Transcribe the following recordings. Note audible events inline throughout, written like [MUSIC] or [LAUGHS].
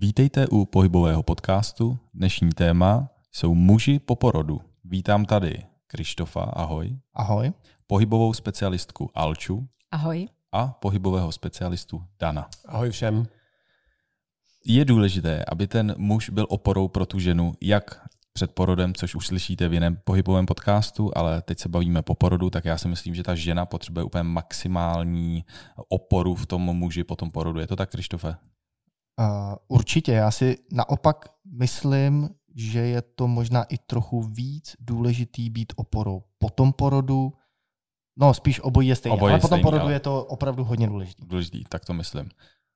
Vítejte u pohybového podcastu. Dnešní téma jsou muži po porodu. Vítám tady Krištofa, ahoj. Ahoj. Pohybovou specialistku Alču. Ahoj. A pohybového specialistu Dana. Ahoj všem. Je důležité, aby ten muž byl oporou pro tu ženu, jak před porodem, což už slyšíte v jiném pohybovém podcastu, ale teď se bavíme po porodu, tak já si myslím, že ta žena potřebuje úplně maximální oporu v tom muži po tom porodu. Je to tak, Krištofe? Uh, určitě, já si naopak myslím, že je to možná i trochu víc důležitý být oporou. Po tom porodu, no spíš obojí je stejné, Obojí ale po tom stejný, porodu ale- je to opravdu hodně důležitý. Důležitý, tak to myslím.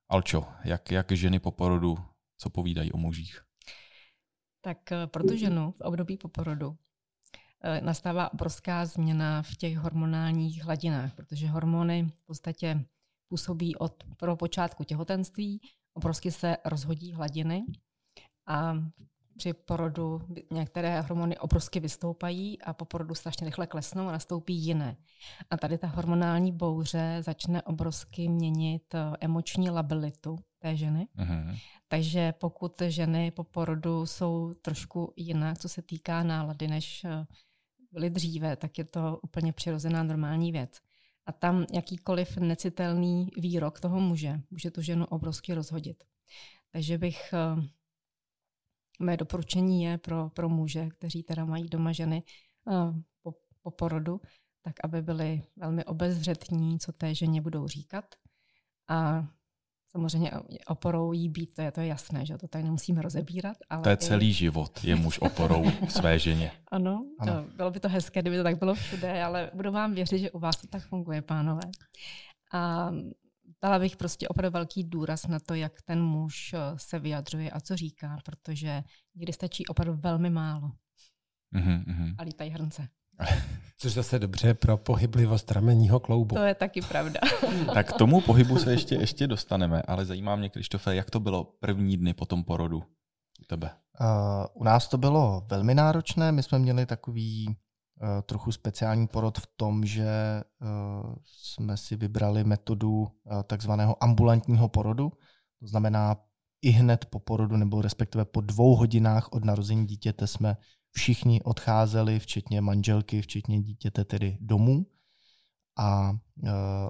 Alčo, jak, jak ženy po porodu, co povídají o mužích? Tak eh, pro tu ženu v období po porodu eh, nastává obrovská změna v těch hormonálních hladinách, protože hormony v podstatě působí od prvopočátku těhotenství, obrovsky se rozhodí hladiny a při porodu některé hormony obrovsky vystoupají a po porodu strašně rychle klesnou a nastoupí jiné. A tady ta hormonální bouře začne obrovsky měnit eh, emoční labilitu té ženy. Mhm. Takže pokud ženy po porodu jsou trošku jinak, co se týká nálady, než eh, byly dříve, tak je to úplně přirozená normální věc. A tam jakýkoliv necitelný výrok toho muže může tu ženu obrovsky rozhodit. Takže bych, eh, mé doporučení je pro, pro muže, kteří teda mají doma ženy eh, po, po porodu, tak aby byli velmi obezřetní, co té ženě budou říkat. A samozřejmě oporou jí být, to je, to je jasné, že to tady nemusíme rozebírat. Ale To je i- celý život, je muž oporou [LAUGHS] své ženě. Ano, Ano. bylo by to hezké, kdyby to tak bylo všude, ale budu vám věřit, že u vás to tak funguje, pánové. A dala bych prostě opravdu velký důraz na to, jak ten muž eh, se vyjadřuje a co říká, protože někdy stačí opravdu velmi málo Mhm, mhm. a lítají hrnce. [LAUGHS] Což zase dobře pro pohyblivost ramenního kloubu. To je taky pravda. [LAUGHS] Tak k tomu pohybu se ještě, ještě dostaneme, ale zajímá mě, Krištofe, jak to bylo první dny po tom porodu u tebe? Uh, u nás to bylo velmi náročné, my jsme měli takový uh, trochu speciální porod v tom, že uh, jsme si vybrali metodu uh, takzvaného ambulantního porodu, to znamená i hned po porodu, nebo respektive po dvou hodinách od narození dítěte jsme všichni odcházeli, včetně manželky, včetně dítěte tedy domů. A uh,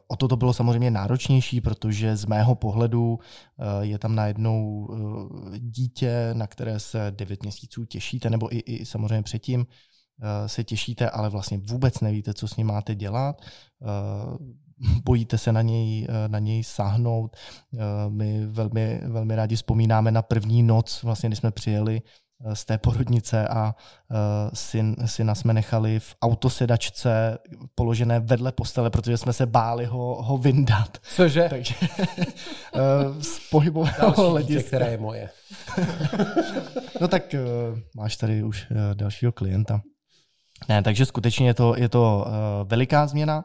o to to bylo samozřejmě náročnější, protože z mého pohledu uh, je tam najednou uh, dítě, na které se 9 měsíců těšíte, nebo i, i samozřejmě předtím se těšíte, ale vlastně vůbec nevíte, co s ním máte dělat. Bojíte se na něj, na něj sáhnout. My velmi, velmi rádi vzpomínáme na první noc, vlastně, kdy jsme přijeli z té porodnice a uh, syn, syna jsme nechali v autosedačce položené vedle postele, protože jsme se báli ho, ho vyndat. Cože? Takže uh, [LAUGHS] z pohybového Další dítě, hlediska. které je moje. [LAUGHS] No tak uh, máš tady už uh, dalšího klienta. Ne, takže skutečně je to, je to uh, veliká změna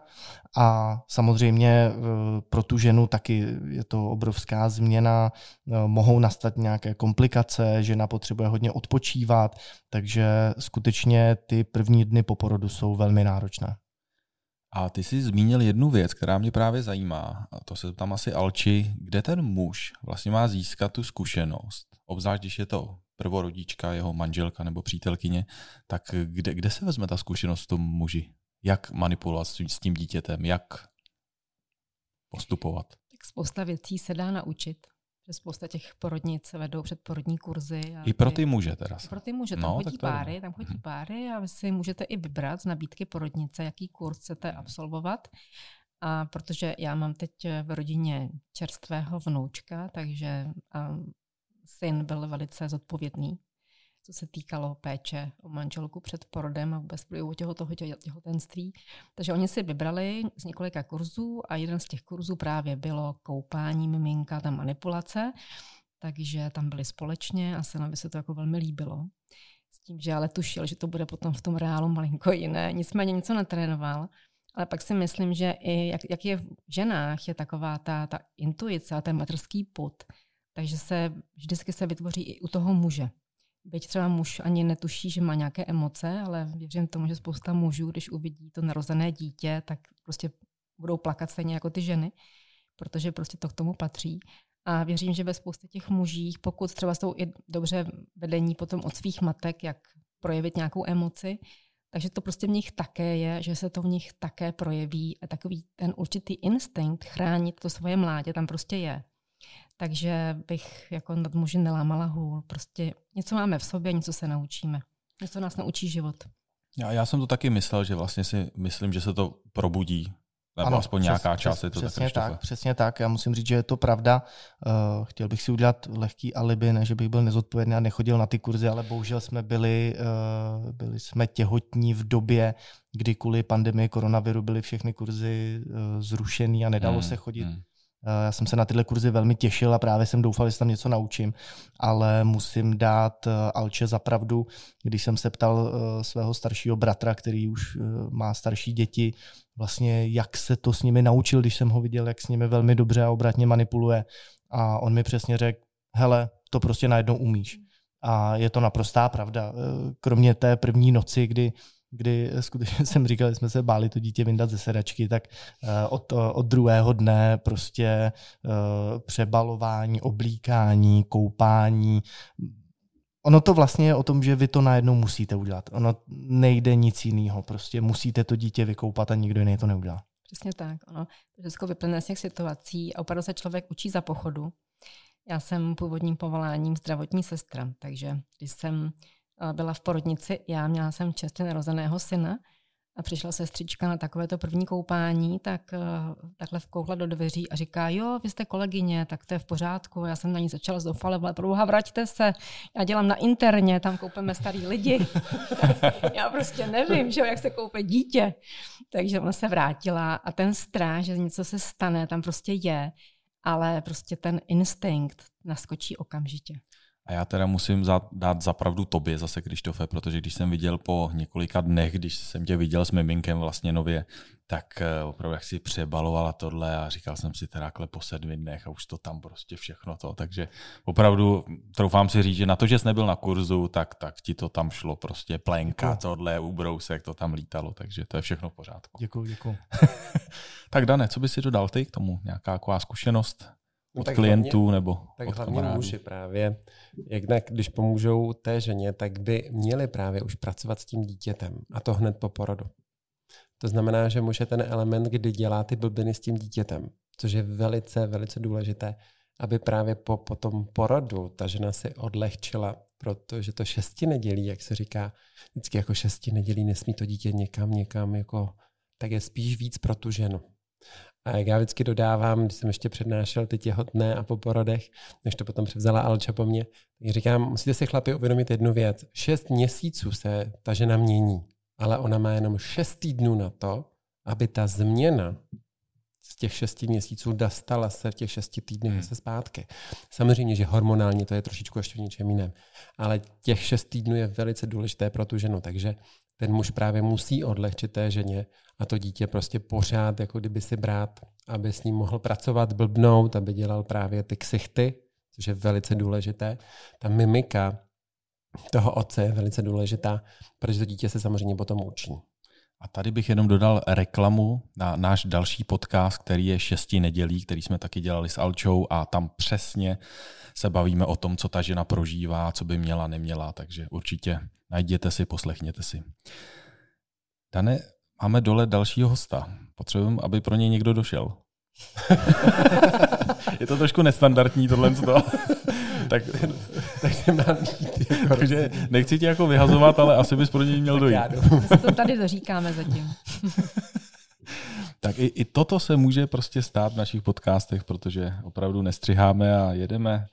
a samozřejmě uh, pro tu ženu taky je to obrovská změna. Uh, mohou nastat nějaké komplikace, žena potřebuje hodně odpočívat, takže skutečně ty první dny po porodu jsou velmi náročné. A ty jsi zmínil jednu věc, která mě právě zajímá, a to se tam asi Alči, kde ten muž vlastně má získat tu zkušenost, obzvlášť když je to prvorodička, jeho manželka nebo přítelkyně, tak kde, kde se vezme ta zkušenost v tom muži? Jak manipulovat s tím- dítětem, jak postupovat? Tak spousta věcí se dá naučit. Že spousta těch porodnic vedou předporodní kurzy. A I pro ty- muže teda. Pro ty muže, tam No, chodí páry, tam chodí Mhm. páry a vy si můžete i vybrat z nabídky porodnice, jaký kurz chcete absolvovat. A protože já mám teď v rodině čerstvého vnoučka, takže syn byl velice zodpovědný, co se týkalo péče o manželku před porodem a vůbec průběhu těho toho tě- těhotenství. Takže oni si vybrali z několika kurzů a jeden z těch kurzů právě bylo koupání miminka, ta manipulace. Takže tam byli společně a synovi se to jako velmi líbilo. S tím, že ale tušil, že to bude potom v tom reálu malinko jiné. Nicméně něco netrénoval. Ale pak si myslím, že i jak, jak je v ženách, je taková ta, ta intuice a ten materský put, takže se vždycky se vytvoří i u toho muže. Byť třeba muž ani netuší, že má nějaké emoce, ale věřím tomu, že spousta mužů, když uvidí to narozené dítě, tak prostě budou plakat stejně jako ty ženy, protože prostě to k tomu patří. A věřím, že ve spoustě těch mužích, pokud třeba jsou i dobře vedení potom od svých matek, jak projevit nějakou emoci, takže to prostě v nich také je, že se to v nich také projeví a takový ten určitý instinkt chránit to svoje mládě tam prostě je. Takže bych jako nad muži nelámala hůl. Prostě něco máme v sobě, něco se naučíme. Něco nás naučí život. Já, já jsem to taky myslel, že vlastně si myslím, že se to probudí nebo ano, aspoň přes, nějaká část je to přesně tak, tak, přesně tak. Já musím říct, že je to pravda. Uh, chtěl bych si udělat lehký alibi, ne, že bych byl nezodpovědný a nechodil na ty kurzy, ale bohužel jsme byli, uh, byli jsme těhotní v době, kdy kvůli pandemii koronaviru byly všechny kurzy uh, zrušený a nedalo hmm, se chodit. Hmm. Já jsem se na tyhle kurzy velmi těšil a právě jsem doufal, že se tam něco naučím, ale musím dát Alče za pravdu, když jsem se ptal svého staršího bratra, který už má starší děti, vlastně jak se to s nimi naučil, když jsem ho viděl, jak s nimi velmi dobře a obratně manipuluje. A on mi přesně řekl, hele, to prostě najednou umíš. A je to naprostá pravda. Kromě té první noci, kdy kdy skutečně [LAUGHS] jsem říkal, že jsme se báli to dítě vyndat ze sedačky, tak eh, od, od druhého dne prostě eh, přebalování, oblíkání, koupání, Ono to vlastně je o tom, že vy to najednou musíte udělat. Ono nejde nic jiného. Prostě musíte to dítě vykoupat a nikdo jiný to neudělá. Přesně tak. Ono všechno vyplne z těch situací a opravdu se člověk učí za pochodu. Já jsem původním povoláním zdravotní sestra, takže když jsem eh, byla v porodnici, já měla jsem čerstvě narozeného syna a přišla sestřička na takovéto první koupání, tak uh, takhle vkoukla do dveří a říká, jo, vy jste kolegyně, tak to je v pořádku. Já jsem na ní začala zoufale, ale proboha, vraťte se. Já dělám na interně, tam koupíme starý lidi. [LAUGHS] Já prostě nevím, že jak se koupe dítě. Takže ona se vrátila a ten strach, že něco se stane, tam prostě je, ale prostě ten instinkt naskočí okamžitě. A já teda musím za, dát zapravdu tobě zase, Krištofe, protože když jsem viděl po několika dnech, když jsem tě viděl s miminkem vlastně nově, tak eh, opravdu jak si přebalovala tohle a říkal jsem si teda po sedmi dnech a už to tam prostě všechno to. Takže opravdu troufám si říct, že na to, že jsi nebyl na kurzu, tak, tak ti to tam šlo prostě plenka, děkuju. tohle, ubrousek, to tam lítalo, takže to je všechno v pořádku. Děkuji, děkuji. [LAUGHS] tak Dane, co by si dodal ty k tomu? Nějaká taková zkušenost? No, od klientů hlavně, nebo tak od hlavně kamarádů. muži právě, jednak když pomůžou té ženě, tak by měli právě už pracovat s tím dítětem a to hned po porodu. To znamená, že muž je ten element, kdy dělá ty blbiny s tím dítětem, což je velice, velice důležité, aby právě po, po tom porodu ta žena si odlehčila, protože to šesti nedělí, jak se říká, vždycky jako šesti nedělí nesmí to dítě někam, někam, jako, tak je spíš víc pro tu ženu. A jak já vždycky dodávám, když jsem ještě přednášel ty těhotné a po porodech, než to potom převzala Alča po mně, tak říkám, musíte si chlapi uvědomit jednu věc. Šest měsíců se ta žena mění, ale ona má jenom šest týdnů na to, aby ta změna z těch šesti měsíců dostala se v těch šesti týdnech hmm. se zpátky. Samozřejmě, že hormonálně to je trošičku ještě v něčem jiném, ale těch šest týdnů je velice důležité pro tu ženu, takže ten muž právě musí odlehčit té ženě a to dítě prostě pořád, jako kdyby si brát, aby s ním mohl pracovat, blbnout, aby dělal právě ty ksichty, což je velice důležité. Ta mimika toho otce je velice důležitá, protože to dítě se samozřejmě potom učí. A tady bych jenom dodal reklamu na náš další podcast, který je šesti nedělí, který jsme taky dělali s Alčou a tam přesně se bavíme o tom, co ta žena prožívá, co by měla, neměla, takže určitě najděte si, poslechněte si. Dane, máme dole dalšího hosta. Potřebujeme, aby pro něj někdo došel. [LAUGHS] je to trošku nestandardní tohle. Tak, takže mám jít. Jako takže nechci tě jako vyhazovat, ale asi bys pro něj měl dojít. My to tady doříkáme zatím. [LAUGHS] tak i, i toto se může prostě stát v našich podcastech, protože opravdu nestřiháme a jedeme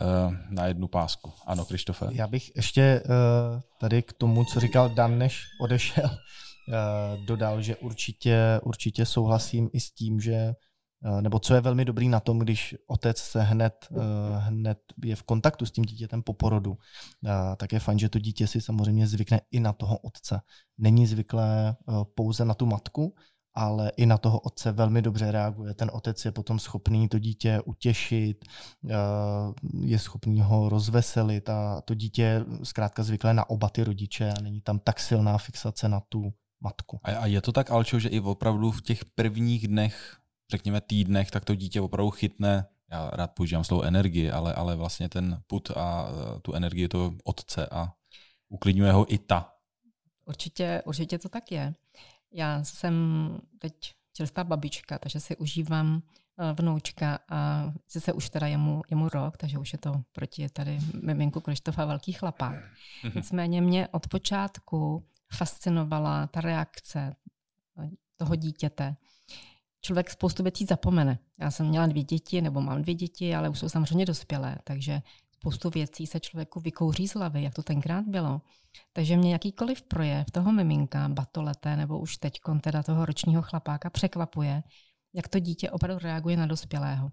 uh, na jednu pásku. Ano, Krištofe. Já bych ještě uh, tady k tomu, co říkal Dan, než odešel, uh, dodal, že určitě, určitě souhlasím i s tím, že Eh, nebo co je velmi dobrý na tom, když otec se hned, eh, hned je v kontaktu s tím dítětem po porodu, eh, tak je fajn, že to dítě si samozřejmě zvykne i na toho otce. Není zvyklé pouze na tu matku, ale i na toho otce velmi dobře reaguje. Ten otec je potom schopný to dítě utěšit, je schopný ho rozveselit a to dítě je zkrátka zvyklé na oba ty rodiče a není tam tak silná fixace na tu matku. A je to tak, Alčo, že i opravdu v těch prvních dnech řekněme, týdnech, tak to dítě opravdu chytne já rád používám slovo energie, ale, ale vlastně ten put a eh, tu energii to otce a uklidňuje ho i ta. Určitě, určitě to tak je. Já jsem teď čerstvá babička, takže si užívám eh, vnoučka a sice už teda je mu, je mu rok, takže už je to proti tady miminku Krištofa velký chlapák. Mhm. Nicméně mě od počátku fascinovala ta reakce toho dítěte. Člověk spoustu věcí zapomene. Já jsem měla dvě děti, nebo mám dvě děti, ale už jsou samozřejmě dospělé, takže spoustu věcí se člověku vykouří z hlavy, jak to tenkrát bylo. Takže mě jakýkoliv projev toho miminka, batolete nebo už teď teda toho ročního chlapáka překvapuje, jak to dítě opravdu reaguje na dospělého.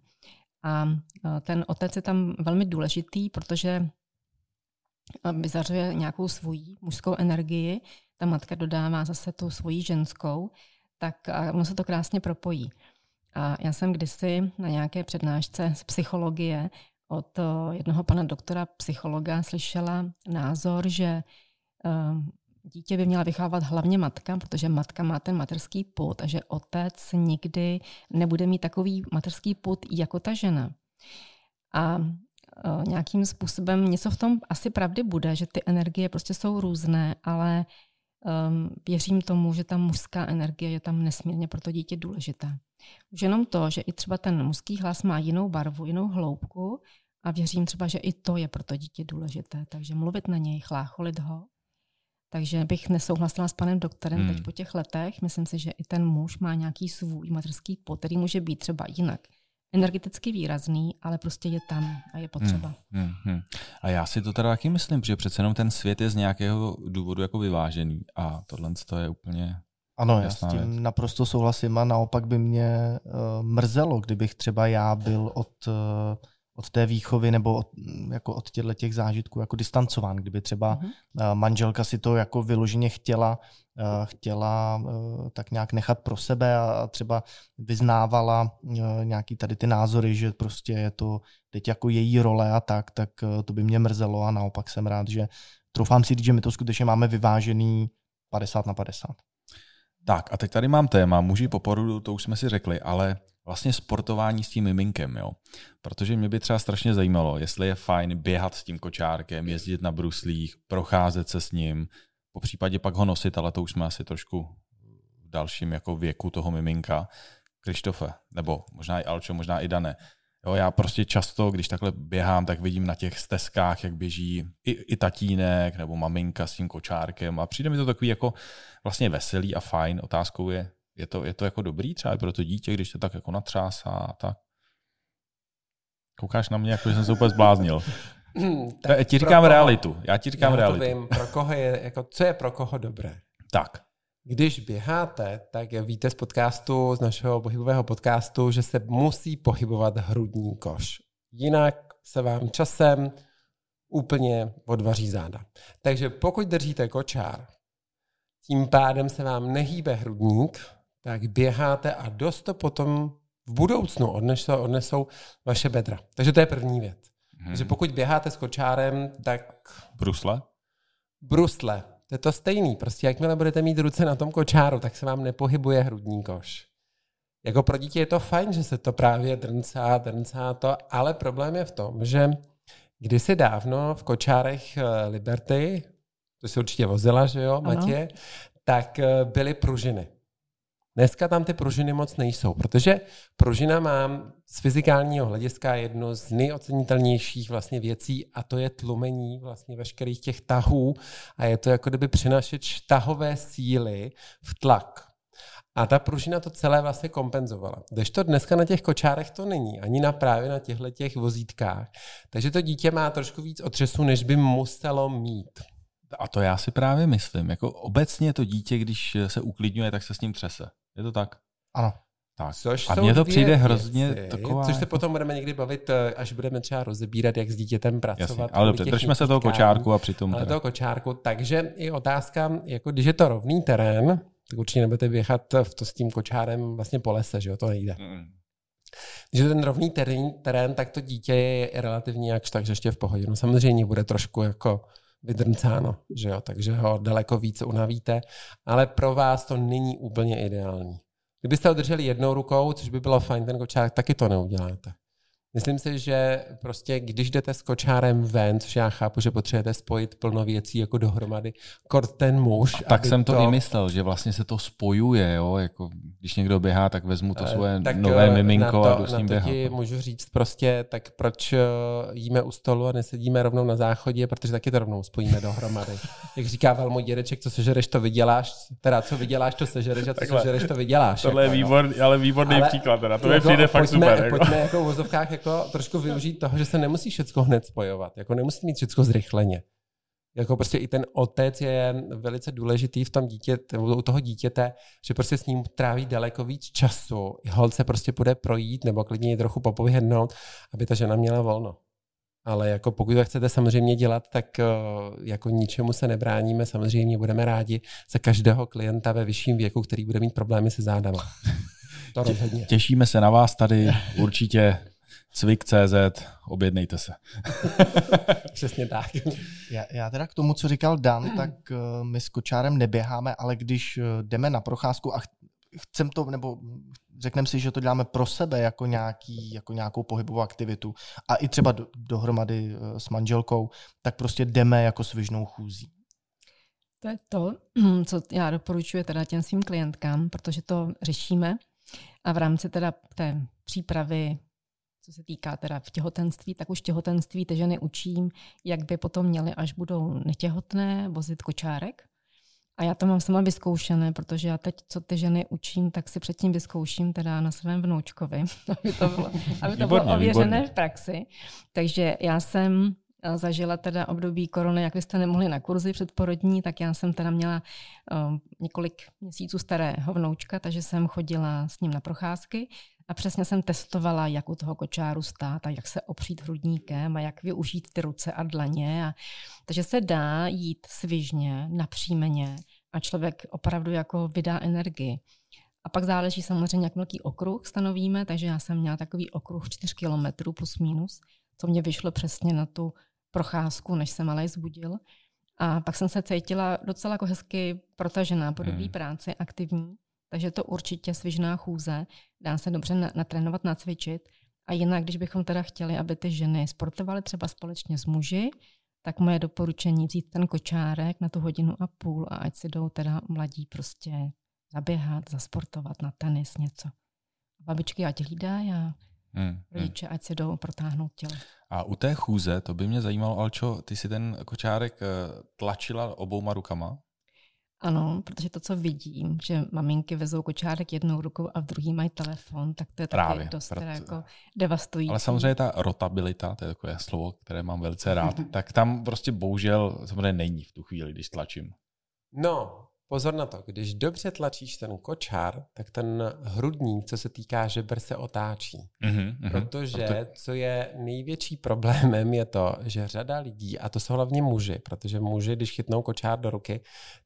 A ten otec je tam velmi důležitý, protože vyzařuje nějakou svoji mužskou energii, ta matka dodává zase tu svoji ženskou, tak ono se to krásně propojí. A já jsem kdysi na nějaké přednášce z psychologie od jednoho pana doktora psychologa slyšela názor, že dítě by měla vychovávat hlavně matka, protože matka má ten materský put a že otec nikdy nebude mít takový materský put jako ta žena. A nějakým způsobem něco v tom asi pravdy bude, že ty energie prostě jsou různé, ale um, věřím tomu, že ta mužská energie je tam nesmírně pro to dítě důležitá. Už jenom to, že i třeba ten mužský hlas má jinou barvu, jinou hloubku a věřím třeba, že i to je pro to dítě důležité. Takže mluvit na něj, chlácholit ho. Takže bych nesouhlasila s panem doktorem hmm. teď po těch letech. Myslím si, že i ten muž má nějaký svůj materský pot, který může být třeba jinak energeticky výrazný, ale prostě je tam a je potřeba. Hmm, hmm, hmm. A já si to teda taky myslím, že přece jenom ten svět je z nějakého důvodu jako vyvážený a tohle je úplně ano, já s tím věc. naprosto souhlasím a naopak by mě uh, mrzelo, kdybych třeba já byl od uh, od té výchovy nebo od, jako od těchto těch zážitků jako distancován, kdyby třeba mm-hmm. manželka si to jako vyloženě chtěla, chtěla eh, tak nějak nechat pro sebe a třeba vyznávala nějaký tady ty názory, že prostě je to teď jako její role a tak, tak to by mě mrzelo a naopak jsem rád, že troufám si říct, že my to skutečně máme vyvážený 50 na 50. Tak a teď tady mám téma, muži po porodu, to už jsme si řekli, ale vlastně sportování s tím miminkem, jo. Protože mě by třeba strašně zajímalo, jestli je fajn běhat s tím kočárkem, jezdit na bruslích, procházet se s ním, po případě pak ho nosit, ale to už jsme asi trošku v dalším jako věku toho miminka. Krištofe, nebo možná i Alčo, možná i Dane. Jo, já prostě často, když takhle běhám, tak vidím na těch stezkách, jak běží i, i tatínek nebo maminka s tím kočárkem a přijde mi to takový jako vlastně veselý a fajn. Otázkou je, je to, je to jako dobrý třeba pro to dítě, když se tak jako natřásá a tak. Koukáš na mě, jako že jsem se úplně zbláznil. Hmm, tak já ti říkám koho, realitu. Já ti říkám já realitu. Vím, pro koho je, jako, co je pro koho dobré. Tak. Když běháte, tak víte z podcastu, z našeho pohybového podcastu, že se musí pohybovat hrudní koš. Jinak se vám časem úplně odvaří záda. Takže pokud držíte kočár, tím pádem se vám nehýbe hrudník, tak běháte a dost to potom v budoucnu odnesou, odnesou vaše bedra. Takže to je první věc. Hmm. Takže pokud běháte s kočárem, tak... Brusle? Brusle. To je to stejný. Prostě jakmile budete mít ruce na tom kočáru, tak se vám nepohybuje hrudní koš. Jako pro dítě je to fajn, že se to právě drncá, drncá to, ale problém je v tom, že kdysi dávno v kočárech eh, Liberty, to si určitě vozila, že jo, Matě, tak eh, byly pružiny. Dneska tam ty pružiny moc nejsou, protože pružina má z fyzikálního hlediska jedno z nejocenitelnějších vlastně věcí a to je tlumení vlastně veškerých těch tahů a je to jako kdyby přinašeč tahové síly v tlak. A ta pružina to celé vlastně kompenzovala. Když to dneska na těch kočárech to není, ani na právě na těchto těch vozítkách. Takže to dítě má trošku víc otřesu, než by muselo mít. A to já si právě myslím. Jako obecně to dítě, když se uklidňuje, tak se s ním třese. Je to tak? Ano. Tak. Což a mně to přijde věci, hrozně taková... Což se potom budeme někdy bavit, eh, až budeme třeba rozebírat, jak s dítětem pracovat. Jasně, ale dobře, držme se toho kočárku a přitom... Ale teda. toho kočárku, takže je otázka, jako když je to rovný terén, tak určitě nebudete běhat v to s tím kočárem vlastně po lese, že jo, to nejde. Mm. Když je ten rovný terén, terén, tak to dítě je relativně jakž takže ještě v pohodě. No samozřejmě bude trošku jako vydrncáno, že jo, takže ho daleko více unavíte, ale pro vás to není úplně ideální. Kdybyste ho drželi jednou rukou, což by bylo fajn ten kočák, taky to neuděláte. Myslím si, že prostě když jdete s kočárem ven, což já chápu, že potřebujete spojit plno věcí jako dohromady, kort ten muž. A tak jsem to, to i myslel, že vlastně se to spojuje, jo, jako když někdo běhá, tak vezmu to eh, svoje tak nové eh, miminko to, a jdu s ním běhat. Ti můžu říct prostě, tak proč eh, jíme u stolu a nesedíme rovnou na záchodě, protože taky to rovnou spojíme dohromady. [LAUGHS] Jak říká můj dědeček, co sežereš, to vyděláš, teda co vyděláš, to sežereš a co Takhle. sežereš, to vyděláš. Tohle jako, je výbor, ale výborný ale, příklad, teda. to mi jako, přijde fakt super. Jako. Pojďme jako v vozovkách jako trošku využít toho, že se nemusí všechno hned spojovat, jako nemusí mít všechno zrychleně. Jako prostě i ten otec je velice důležitý v tom dítěte, u toho dítěte, že prostě s ním tráví daleko víc času. Holce prostě půjde projít nebo klidně trochu popovyhednout, aby ta žena měla volno. Ale jako pokud to chcete samozřejmě dělat, tak eh, jako ničemu se nebráníme. Samozřejmě budeme rádi za každého klienta ve vyšším věku, který bude mít problémy se zádama. To rozhodně. Těšíme se na vás tady určitě cvik.cz, objednejte se. [LAUGHS] Přesně tak. Já, já teda k tomu, co říkal Dan, tak uh, my s kočárem neběháme, ale když uh, jdeme na procházku a chcem to, nebo řekneme si, že to děláme pro sebe jako, nějaký, jako nějakou pohybovou aktivitu a i třeba do, dohromady uh, s manželkou, tak prostě jdeme jako svižnou chůzí. To je to, co já doporučuji teda těm svým klientkám, protože to řešíme a v rámci teda té přípravy co se týká teda v těhotenství, tak už těhotenství ty ženy učím, jak by potom měly, až budou netěhotné, vozit kočárek. A já to mám sama vyzkoušené, protože já teď, co ty ženy učím, tak si předtím vyzkouším teda na svém vnoučkovi, [LAUGHS] aby to bylo, aby to bylo ověřené výborně. v praxi. Takže já jsem eh, zažila teda období korony, jak vy jste nemohli na kurzy předporodní, tak já jsem teda měla um, několik měsíců starého vnoučka, takže jsem chodila s ním na procházky a přesně jsem testovala, jak u toho kočáru stát a jak se opřít hrudníkem a jak využít ty ruce a dlaně. A, takže se dá jít svižně, napřímeně a člověk opravdu jako vydá energii. A pak záleží samozřejmě, jak velký okruh stanovíme, takže já jsem měla takový okruh 4 km plus minus, co mě vyšlo přesně na tu procházku, než se malej zbudil. A pak jsem se cítila docela jako hezky protažená po dobrý hmm. práci, aktivní. Takže to určitě svižná chůze, dá se dobře natrénovat, nacvičit. A jinak, když bychom teda chtěli, aby ty ženy sportovaly třeba společně s muži, tak moje doporučení vzít ten kočárek na tu hodinu a půl a ať si jdou teda mladí prostě zaběhat, zasportovat na tenis, něco. Babičky ať hlídají a hmm, rodiče hmm. ať si jdou protáhnout tělo. A u té chůze, to by mě zajímalo, Alčo, ty si ten kočárek eh, tlačila obouma rukama? Ano, protože to, co vidím, že maminky vezou kočárek jednou rukou a v druhý mají telefon, tak to je taky Právě, dost proto... jako devastující. Ale samozřejmě ta rotabilita, to je takové slovo, které mám velice rád, [LAUGHS] tak tam prostě bohužel samozřejmě není v tu chvíli, když tlačím. No, Pozor na to, když dobře tlačíš ten kočár, tak ten hrudník, co se týká žeber, se otáčí. Mm-hmm, protože proto... co je největší problémem, je to, že řada lidí, a to jsou hlavně muži, protože muži, když chytnou kočár do ruky,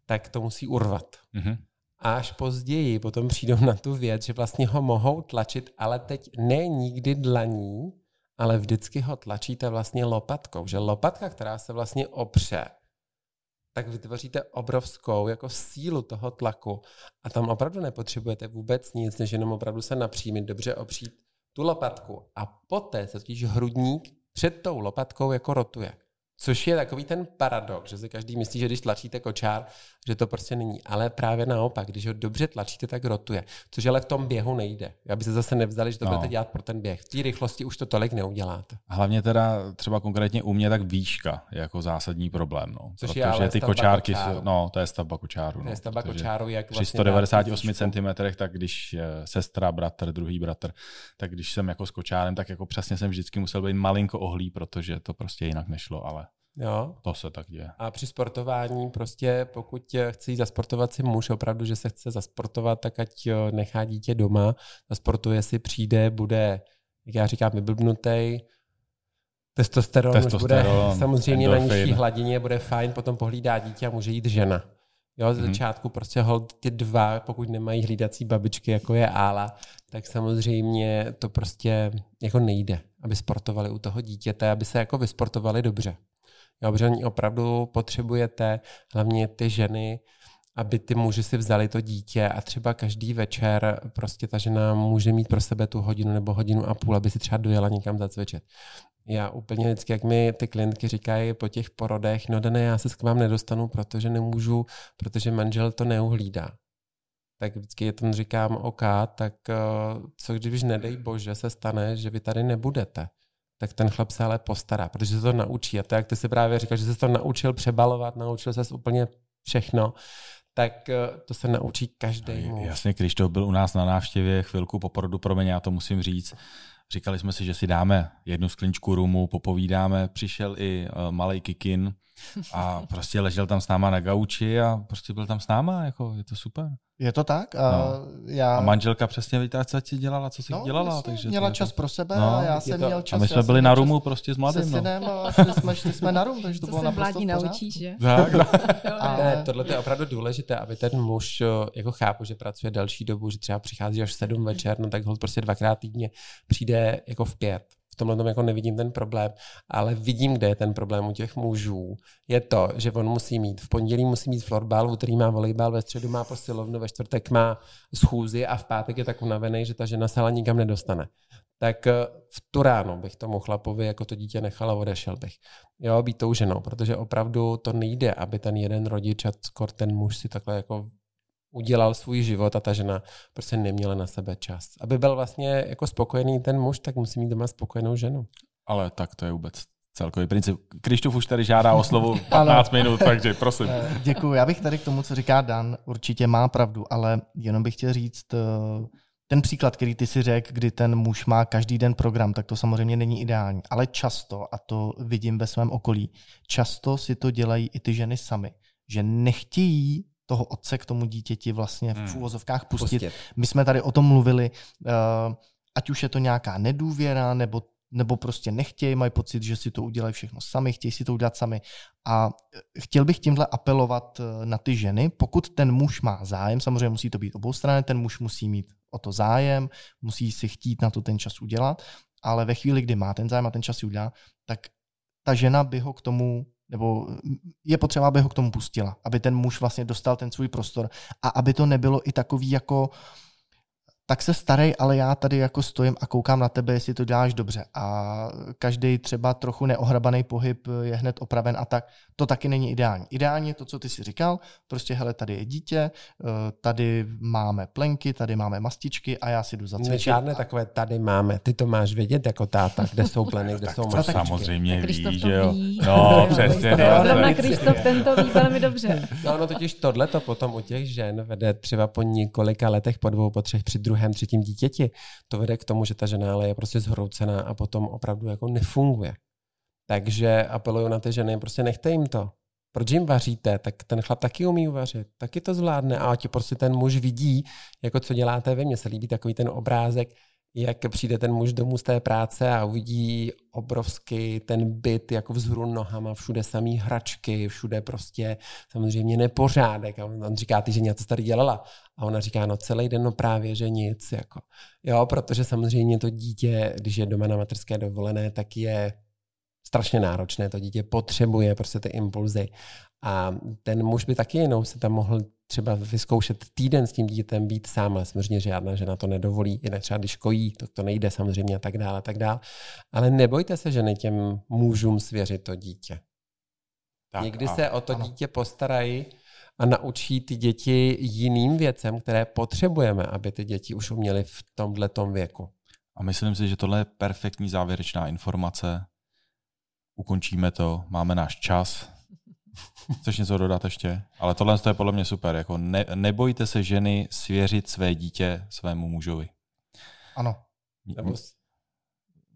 tak to musí urvat. Mm-hmm. A až později potom přijdou na tu věc, že vlastně ho mohou tlačit, ale teď ne nikdy dlaní, ale vždycky ho tlačíte vlastně lopatkou. Že lopatka, která se vlastně opře tak vytvoříte obrovskou jako sílu toho tlaku a tam opravdu nepotřebujete vůbec nic, než jenom opravdu se napřímit, dobře opřít tu lopatku a poté se totiž hrudník před tou lopatkou jako rotuje. Což je takový ten paradox, že si každý myslí, že když tlačíte kočár, že to prostě není. Ale právě naopak, když ho dobře tlačíte, tak rotuje. Což ale v tom běhu nejde. Aby se zase nevzali, že to no. budete dělat pro ten běh. V té rychlosti už to tolik neuděláte. Hlavně teda třeba konkrétně u mě tak výška je jako zásadní problém. No. Což Protože je ale ty kočárky, kočáru. jsou, no to je stavba kočáru. To je no, stavba kočáru, jak vlastně 198 cm, tak když sestra, bratr, druhý bratr, tak když jsem jako s kočárem, tak jako přesně jsem vždycky musel být malinko ohlý, protože to prostě jinak nešlo, ale Jo. To se tak děje. A při sportování prostě, pokud chce zasportovat si muž opravdu, že se chce zasportovat, tak ať eh, nechá dítě doma, zasportuje si, přijde, bude, jak já říkám, vyblbnutý, testosteron, testosteron bude samozřejmě endorfin. na nižší hladině, bude fajn, potom pohlídá dítě a může jít žena. Jo, z mhm. začátku hmm. prostě hold ty dva, pokud nemají hlídací babičky, jako je Ála, tak samozřejmě to prostě jako nejde, aby sportovali u toho dítěte, aby se jako vysportovali dobře. Jo, protože oni opravdu potřebujete, hlavně ty ženy, aby ty muži si vzali to dítě a třeba každý večer prostě ta žena může mít pro sebe tu hodinu nebo hodinu a půl, aby si třeba dojela někam zacvičit. Já úplně vždycky, jak mi ty klientky říkají po těch porodech, no ne, já se k vám nedostanu, protože nemůžu, protože manžel to neuhlídá. Tak vždycky tam říkám, OK, tak eh, co když nedej bože se stane, že vy tady nebudete tak ten chlap se ale postará, protože se to naučí. A to, jak ty si právě říkal, že se to naučil přebalovat, naučil se úplně všechno, tak eh, to se naučí každý muž. Jasně, když to byl u nás na návštěvě chvilku po porodu, pro mě já to musím říct, říkali jsme si, že si dáme jednu skleničku rumu, popovídáme, přišel i uh, eh, malý Kikin a [LAUGHS] prostě ležel tam s náma na gauči a prostě byl tam s náma, jako je to super. Je to tak? A, no. já... a manželka přesně ví, co ti dělala, co si no, dělala. Jasně, takže měla čas to... pro sebe no, a já jsem to... měl čas. A my jsme byli na rumu prostě s mladým. Se synem no. a šli jsme, šli jsme na rum, takže to bylo naprosto v naučíš, že? Tak, no. [LAUGHS] a... ne, tohle je opravdu důležité, aby ten muž, jako chápu, že pracuje delší dobu, že třeba přichází až sedm večer, no tak ho prostě dvakrát týdně přijde jako v pět v tomhle tom jako nevidím ten problém, ale vidím, kde je ten problém u těch mužů. Je to, že on musí mít, v pondělí musí mít florbal, v úterý má volejbal, ve středu má posilovnu, ve čtvrtek má schůzi a v pátek je tak unavený, že ta žena se ale nikam nedostane. Tak eh, v tu ráno bych tomu chlapovi jako to dítě nechala, odešel bych. Jo, být tou ženou, protože opravdu to nejde, aby ten jeden rodič a skoro ten muž si takhle jako udělal svůj život a ta žena prostě neměla na sebe čas. Aby byl vlastně jako spokojený ten muž, tak musí mít doma spokojenou ženu. Ale tak to je vůbec celkový princip. Krištof už tady žádá o slovo [LAUGHS] 15 minut, takže prosím. Eh, Děkuji. Já bych tady k tomu, co říká Dan, určitě má pravdu, ale jenom bych chtěl říct, eh, ten příklad, který ty si řekl, kdy ten muž má každý den program, tak to samozřejmě není ideální. Ale často, a to vidím ve svém okolí, často si to dělají i ty ženy sami, že nechtějí toho otce k tomu dítěti vlastně v hmm. úvozovkách pustit. pustit. My jsme tady o tom mluvili, uh, ať už je to nějaká nedůvěra, nebo nebo prostě nechtějí, mají pocit, že si to udělají všechno sami, chtějí si to udělat sami. A eh, chtěl bych tímhle apelovat eh, na ty ženy, pokud ten muž má zájem, samozřejmě musí to být obou strany, ten muž musí mít o to zájem, musí si chtít na to ten čas udělat, ale ve chvíli, kdy má ten zájem a ten čas si udělá, tak ta žena by ho k tomu nebo je potřeba, aby ho k tomu pustila, aby ten muž vlastně dostal ten svůj prostor a aby to nebylo i takový jako uh, tak se starej, ale já tady jako stojím a koukám na tebe, jestli to děláš dobře. A každý třeba trochu neohrabaný pohyb je hned opraven a tak. To taky není ideální. Ideální je to, co ty si říkal, prostě hele, tady je dítě, eh, tady máme plenky, tady máme mastičky a já si jdu zacvičit. Žádné takové tady máme. Ty to máš vědět jako táta, kde jsou [LAUGHS] pleny, kde jsou mastičky. Samozřejmě ví, že jo. No, [LAUGHS] přesně. Zrovna Kristof tento ví velmi dobře. No, no totiž tohle to potom u těch žen vede třeba po několika letech, po dvou, po třech, při druhé druhém, třetím dítěti, to vede k tomu, že ta žena ale je prostě zhroucená a potom opravdu jako nefunguje. Takže apeluju na ty ženy, prostě nechte jim to. Proč jim vaříte? Tak ten chlap taky umí uvařit, taky to zvládne a ti prostě ten muž vidí, jako co děláte vy. Mně se líbí takový ten obrázek, jak přijde ten muž domů z té práce a uvidí obrovský ten byt jako vzhůru nohama, všude samý hračky, všude prostě samozřejmě nepořádek. A on říká, ty ženě, co tady dělala? A ona říká, no celý den, no právě, že nic. Jako. Jo, protože samozřejmě to dítě, když je doma na materské dovolené, tak je strašně náročné. To dítě potřebuje prostě ty impulzy. A ten muž by taky jenom se tam mohl třeba vyzkoušet týden s tím dítětem být sám, ale samozřejmě žádná žena to nedovolí, jinak třeba když kojí, to, to nejde samozřejmě a tak dále, a tak dále. Ale nebojte se ženy těm mužům svěřit to dítě. Tak, Někdy a, se o to ano. dítě postarají a naučí ty děti jiným věcem, které potřebujeme, aby ty děti už uměly v tomhle věku. A myslím si, že tohle je perfektní závěrečná informace. Ukončíme to, máme náš čas, Chceš něco dodat ještě? Ale tohle je podle mě super. Jako ne, nebojte se ženy svěřit své dítě svému mužovi. Ano. Nebo,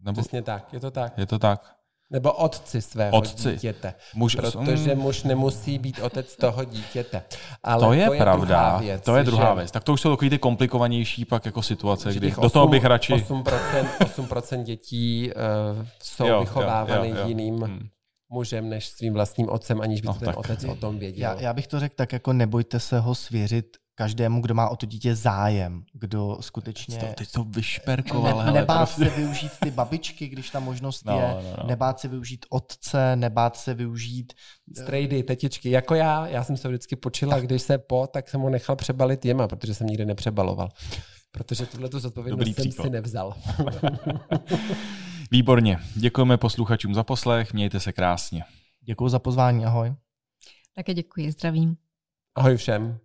nebo, Přesně tak, je to tak. Je to tak. Nebo otci svého otci. dítěte. Muž, protože mm. muž nemusí být otec toho dítěte. Ale to je, to je pravda. Věc, to je druhá že... věc. Tak to už jsou takový ty komplikovanější pak jako situace, kdy 8, do toho bych radši... 8%, 8% dětí uh, jsou jo, vychovávány jo, jo, jo. jiným hmm mužem než svým vlastním otcem, aniž by no, ten tak. otec o tom věděl. Já, já bych to řekl tak, jako nebojte se ho svěřit každému, kdo má o to dítě zájem, kdo skutečně... To, teď to vyšperkoval. Ne, nebát prostě. se využít ty babičky, když ta možnost No, je, no, no. nebát se využít otce, nebát se využít... Strejdy, tetičky, jako já, já jsem se vždycky počila, když se po, tak jsem ho nechal přebalit jema, protože jsem nikdy nepřebaloval. Protože tuhle tu zodpovědnost Dobrý jsem příklad. si nevzal. [LAUGHS] Výborně. Děkujeme posluchačům za poslech, mějte se krásně. Děkuji za pozvání, ahoj. Také děkuji, zdravím. Ahoj všem.